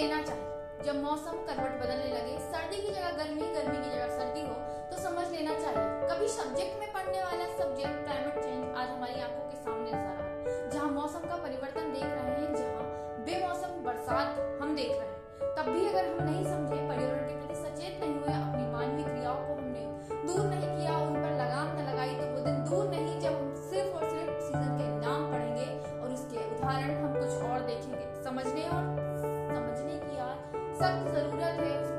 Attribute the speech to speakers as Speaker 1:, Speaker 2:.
Speaker 1: लेना चाहिए जब मौसम करवट बदलने लगे, सर्दी की जगह गर्मी गर्मी की जगह सर्दी हो तो समझ लेना चाहिए। कभी सब्जेक्ट में पढ़ने वाला सब्जेक्ट क्लाइमेट चेंज आज हमारी आँखों के सामने नज़र आ रहा है, जहाँ मौसम का परिवर्तन देख रहे हैं, जहाँ बेमौसम, बरसात हम देख रहे हैं। तब भी अगर हम नहीं समझे, पर्यावरण के प्रति सचेत नहीं हुए, अपनी मानवीय क्रियाओं को हमने दूर नहीं किया, उन पर लगाम न लगाई तो वो दिन दूर नहीं जब हम सिर्फ़ और सिर्फ़ सीज़न के नाम पढ़ेंगे और उसके उदाहरण हम सख्त ज़रूरत है।